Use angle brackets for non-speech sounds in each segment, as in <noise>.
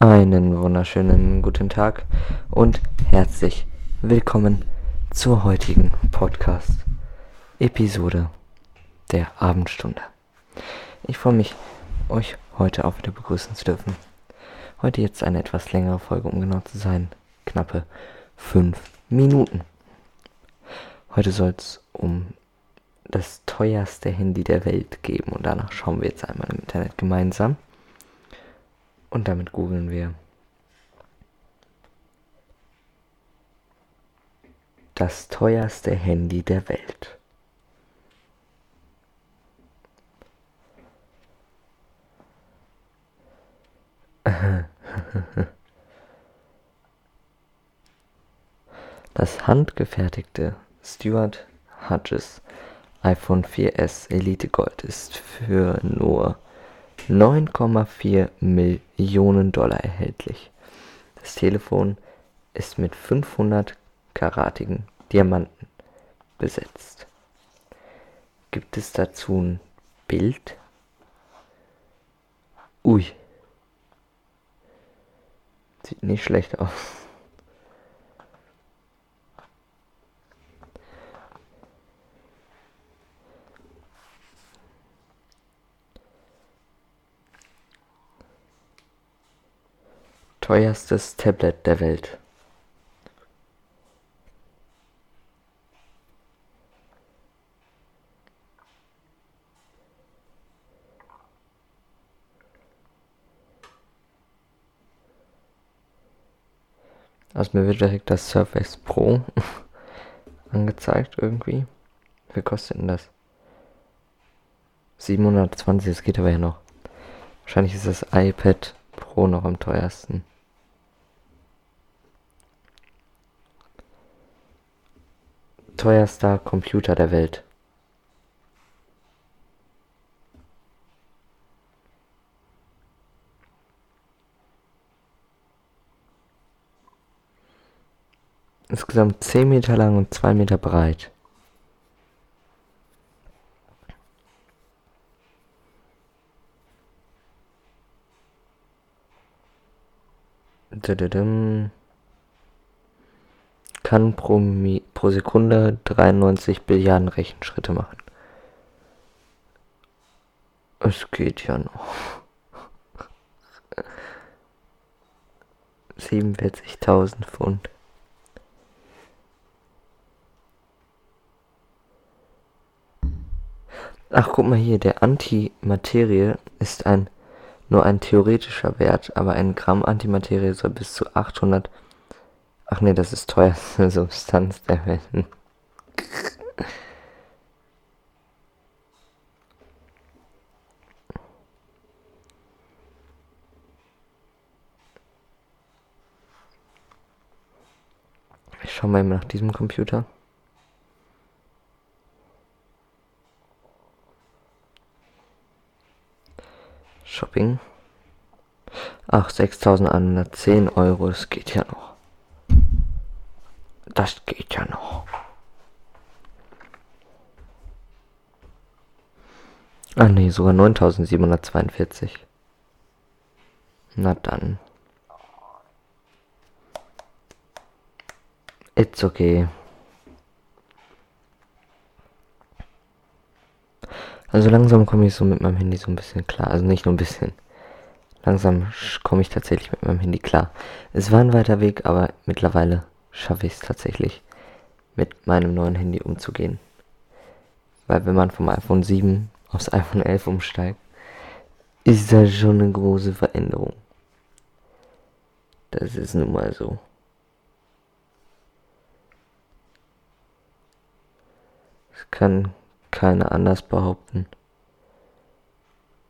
Einen wunderschönen guten Tag und herzlich willkommen zur heutigen Podcast-Episode der Abendstunde. Ich freue mich, euch heute auch wieder begrüßen zu dürfen. Heute jetzt eine etwas längere Folge, um genau zu sein. Knappe fünf Minuten. Heute soll es um das teuerste Handy der Welt geben und danach schauen wir jetzt einmal im Internet gemeinsam. Und damit googeln wir das teuerste Handy der Welt. <laughs> Das handgefertigte Stuart Hutches iPhone 4S Elite Gold ist für nur 9,4 Millionen Dollar erhältlich. Das Telefon ist mit 500 karatigen Diamanten besetzt. Gibt es dazu ein Bild? Ui. Sieht nicht schlecht aus. Teuerstes Tablet der Welt. Also mir wird direkt das Surface Pro <laughs> angezeigt irgendwie. Wie kostet denn das? 720, das geht aber ja noch. Wahrscheinlich ist das iPad Pro noch am teuersten. Teuerster Computer der Welt. Insgesamt 10 Meter lang und 2 Meter breit. Dödödüm kann pro, pro Sekunde 93 Billiarden Rechenschritte machen. Es geht ja noch. <laughs> 47.000 Pfund. Ach, guck mal hier, der Antimaterie ist ein nur ein theoretischer Wert, aber ein Gramm Antimaterie soll bis zu 800 Ach nee, das ist teuerste <laughs> Substanz der Welt. Ich schau mal nach diesem Computer. Shopping. Ach, 6110 Euro, das geht ja noch. Das geht ja noch. Ah nee, sogar 9742. Na dann. It's okay. Also langsam komme ich so mit meinem Handy so ein bisschen klar. Also nicht nur ein bisschen. Langsam komme ich tatsächlich mit meinem Handy klar. Es war ein weiter Weg, aber mittlerweile schaffe ich es tatsächlich, mit meinem neuen Handy umzugehen. Weil wenn man vom iPhone 7 aufs iPhone 11 umsteigt, ist das schon eine große Veränderung. Das ist nun mal so. Das kann keiner anders behaupten.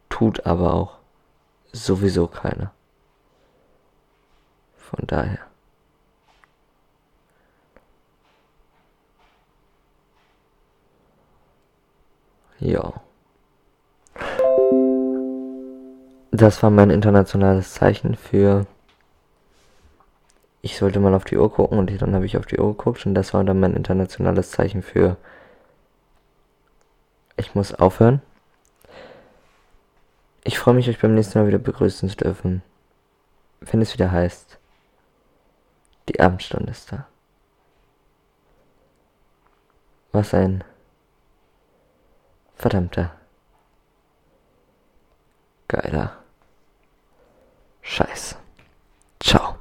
Tut aber auch sowieso keiner. Von daher. Ja. Das war mein internationales Zeichen für. Ich sollte mal auf die Uhr gucken und dann habe ich auf die Uhr geguckt und das war dann mein internationales Zeichen für. Ich muss aufhören. Ich freue mich, euch beim nächsten Mal wieder begrüßen zu dürfen. wenn es wieder heißt, die Abendstunde ist da. Was ein verdammter geiler